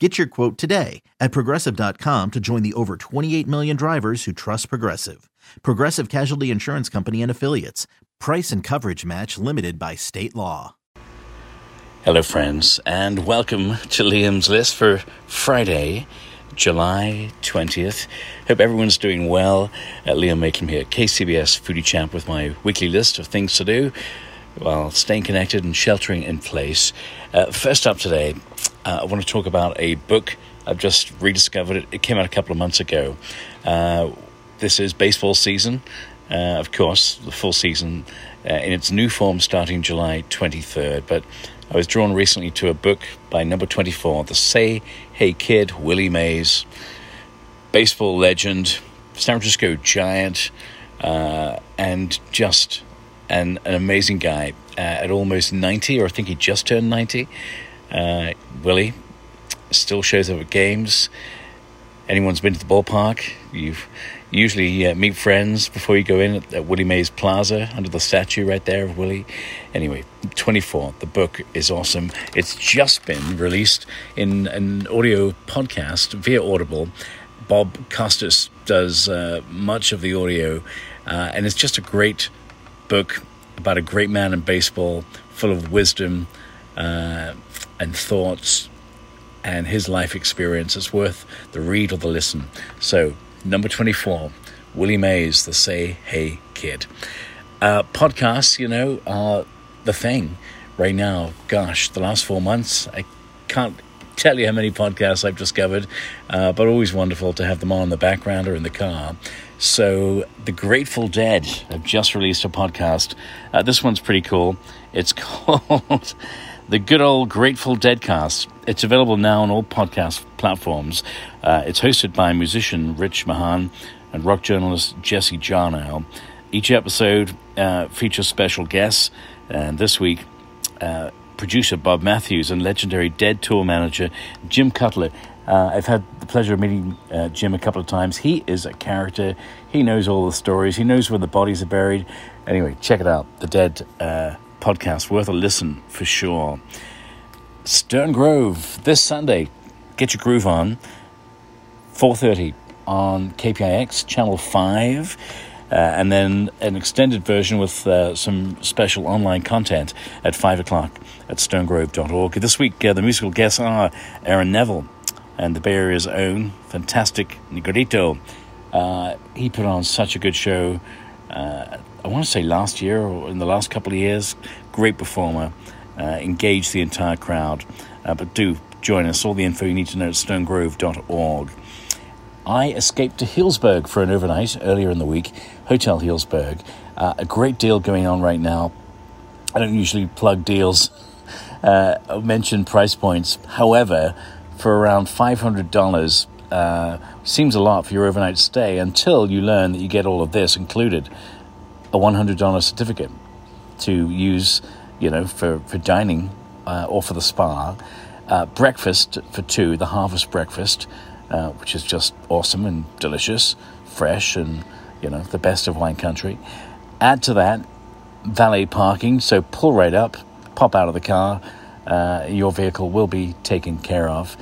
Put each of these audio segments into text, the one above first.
Get your quote today at progressive.com to join the over 28 million drivers who trust Progressive. Progressive Casualty Insurance Company and Affiliates. Price and coverage match limited by state law. Hello, friends, and welcome to Liam's List for Friday, July 20th. Hope everyone's doing well. Uh, Liam Mayclem here, KCBS Foodie Chap, with my weekly list of things to do while staying connected and sheltering in place. Uh, first up today, uh, I want to talk about a book I've just rediscovered. It, it came out a couple of months ago. Uh, this is baseball season, uh, of course, the full season uh, in its new form starting July 23rd. But I was drawn recently to a book by number 24, The Say Hey Kid, Willie Mays, baseball legend, San Francisco Giant, uh, and just an, an amazing guy uh, at almost 90, or I think he just turned 90. Uh, Willie still shows up at games. Anyone's been to the ballpark, you've usually uh, meet friends before you go in at, at, Willie Mays Plaza under the statue right there of Willie. Anyway, 24, the book is awesome. It's just been released in an audio podcast via Audible. Bob Costas does uh, much of the audio, uh, and it's just a great book about a great man in baseball, full of wisdom uh, and thoughts and his life experience. It's worth the read or the listen. So, number 24, Willie Mays, the Say Hey Kid. Uh, podcasts, you know, are the thing right now. Gosh, the last four months, I can't tell you how many podcasts I've discovered, uh, but always wonderful to have them on in the background or in the car. So, The Grateful Dead have just released a podcast. Uh, this one's pretty cool. It's called the good old Grateful Deadcast. It's available now on all podcast platforms. Uh, it's hosted by musician Rich Mahan and rock journalist Jesse Jarnow. Each episode uh, features special guests, and this week, uh, producer Bob Matthews and legendary Dead tour manager Jim Cutler. Uh, I've had the pleasure of meeting uh, Jim a couple of times. He is a character. He knows all the stories. He knows where the bodies are buried. Anyway, check it out. The Dead uh, podcast worth a listen for sure. Stern Grove this Sunday. Get your groove on. 4:30 on KPIX channel 5. Uh, and then an extended version with uh, some special online content at 5 o'clock at sterngrove.org. This week, uh, the musical guests are Aaron Neville and the Bay Area's own fantastic Negrito. Uh, he put on such a good show uh, I want to say last year or in the last couple of years. Great performer, uh, engaged the entire crowd. Uh, but do join us. All the info you need to know at sterngrove.org. I escaped to Healdsburg for an overnight earlier in the week, Hotel Healdsburg. Uh, a great deal going on right now. I don't usually plug deals, uh, mention price points. However, for around $500, uh, seems a lot for your overnight stay until you learn that you get all of this included a $100 certificate to use, you know, for, for dining uh, or for the spa. Uh, breakfast for two, the harvest breakfast, uh, which is just awesome and delicious, fresh, and, you know, the best of wine country. Add to that valet parking, so pull right up, pop out of the car, uh, your vehicle will be taken care of.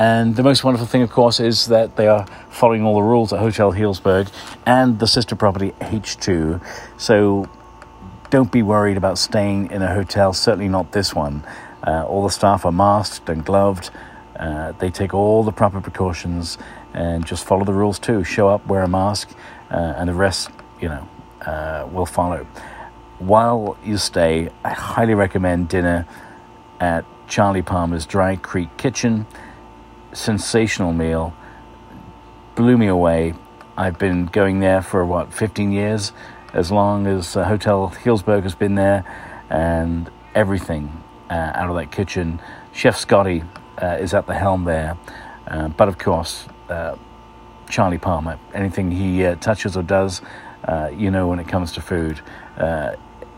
And the most wonderful thing, of course, is that they are following all the rules at Hotel Healdsburg and the sister property H2. So don't be worried about staying in a hotel, certainly not this one. Uh, all the staff are masked and gloved. Uh, they take all the proper precautions and just follow the rules too. Show up, wear a mask, uh, and the rest, you know, uh, will follow. While you stay, I highly recommend dinner at Charlie Palmer's Dry Creek Kitchen. Sensational meal, blew me away. I've been going there for what 15 years, as long as uh, Hotel Healdsburg has been there, and everything uh, out of that kitchen. Chef Scotty uh, is at the helm there, uh, but of course, uh, Charlie Palmer. Anything he uh, touches or does, you know, when it comes to food,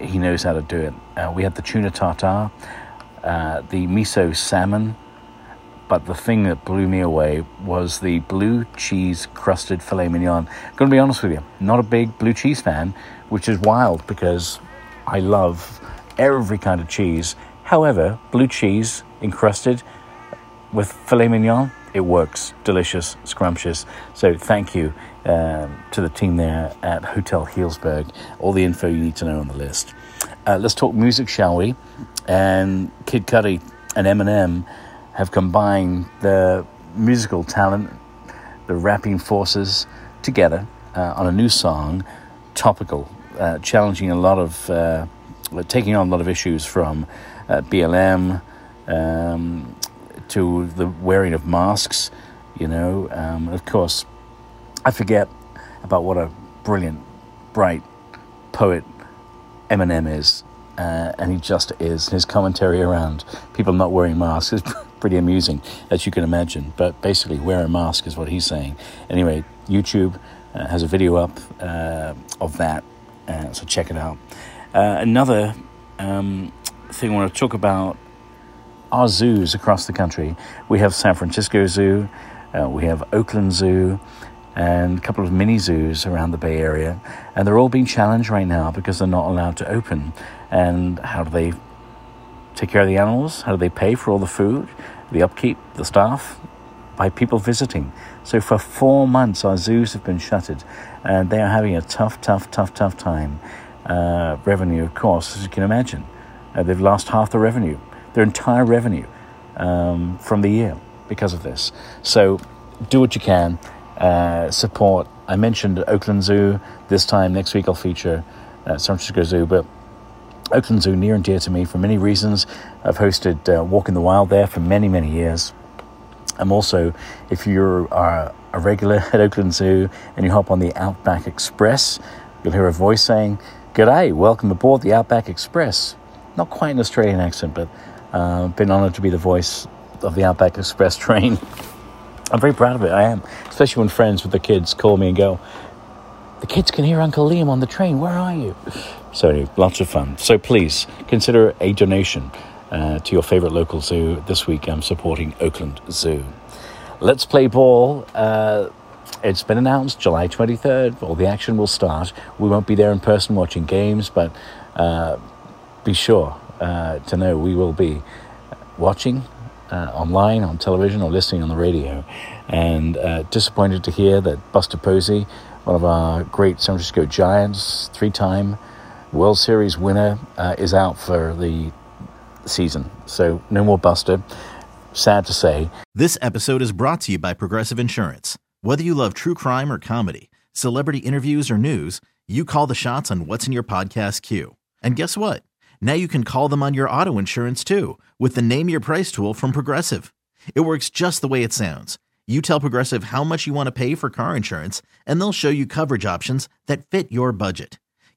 he knows how to do it. we had the tuna tartare, the miso salmon. But the thing that blew me away was the blue cheese crusted filet mignon. I'm going to be honest with you, not a big blue cheese fan, which is wild because I love every kind of cheese. However, blue cheese encrusted with filet mignon, it works. Delicious, scrumptious. So thank you um, to the team there at Hotel Healdsburg. All the info you need to know on the list. Uh, let's talk music, shall we? And Kid Cudi and Eminem have combined the musical talent, the rapping forces together uh, on a new song, topical, uh, challenging a lot of, uh, taking on a lot of issues from uh, BLM um, to the wearing of masks, you know. Um, of course, I forget about what a brilliant, bright poet Eminem is. Uh, and he just is. His commentary around people not wearing masks is pretty amusing, as you can imagine. But basically, wear a mask is what he's saying. Anyway, YouTube uh, has a video up uh, of that, uh, so check it out. Uh, another um, thing I want to talk about are zoos across the country. We have San Francisco Zoo, uh, we have Oakland Zoo, and a couple of mini zoos around the Bay Area, and they're all being challenged right now because they're not allowed to open. And how do they take care of the animals? How do they pay for all the food, the upkeep, the staff? By people visiting. So for four months, our zoos have been shuttered, and they are having a tough, tough, tough, tough time. Uh, revenue, of course, as you can imagine. Uh, they've lost half the revenue, their entire revenue um, from the year because of this. So do what you can. Uh, support. I mentioned Oakland Zoo this time. Next week I'll feature uh, San Francisco Zoo, but Oakland Zoo near and dear to me for many reasons. I've hosted uh, Walk in the Wild there for many, many years. I'm also, if you're a regular at Oakland Zoo and you hop on the Outback Express, you'll hear a voice saying, G'day, welcome aboard the Outback Express. Not quite an Australian accent, but uh, been honoured to be the voice of the Outback Express train. I'm very proud of it, I am. Especially when friends with the kids call me and go, The kids can hear Uncle Liam on the train, where are you? So, lots of fun. So, please consider a donation uh, to your favorite local zoo. This week, I'm supporting Oakland Zoo. Let's play ball. Uh, it's been announced July 23rd. All the action will start. We won't be there in person watching games, but uh, be sure uh, to know we will be watching uh, online, on television, or listening on the radio. And uh, disappointed to hear that Buster Posey, one of our great San Francisco Giants, three time World Series winner uh, is out for the season. So no more Buster. Sad to say. This episode is brought to you by Progressive Insurance. Whether you love true crime or comedy, celebrity interviews or news, you call the shots on what's in your podcast queue. And guess what? Now you can call them on your auto insurance too with the Name Your Price tool from Progressive. It works just the way it sounds. You tell Progressive how much you want to pay for car insurance, and they'll show you coverage options that fit your budget.